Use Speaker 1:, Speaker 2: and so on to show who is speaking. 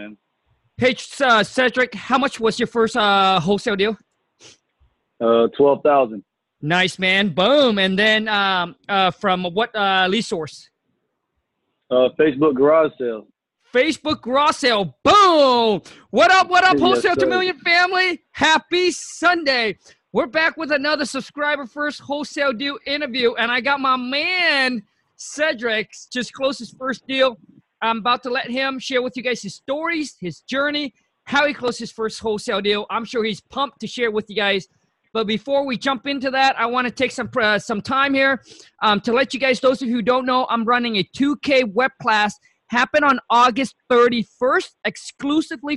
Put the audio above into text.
Speaker 1: man.
Speaker 2: Hey, uh, Sedrick, how much was your first uh, wholesale deal?
Speaker 1: Uh, twelve thousand.
Speaker 2: Nice, man. Boom. And then um, uh, from what uh, lead source?
Speaker 1: Uh, Facebook garage sale.
Speaker 2: Facebook garage sale. Boom. What up? What up,
Speaker 1: Yes,
Speaker 2: wholesale to million family? Happy Sunday. We're back with another subscriber first wholesale deal interview, and I got my man Sedrick just closed his first deal. I'm about to let him share with you guys his stories, his journey, how he closed his first wholesale deal. I'm sure he's pumped to share with you guys. But before we jump into that, I want to take some uh, some time here um, to let you guys, those of you who don't know, I'm running a 2K web class happen on August 31st, exclusively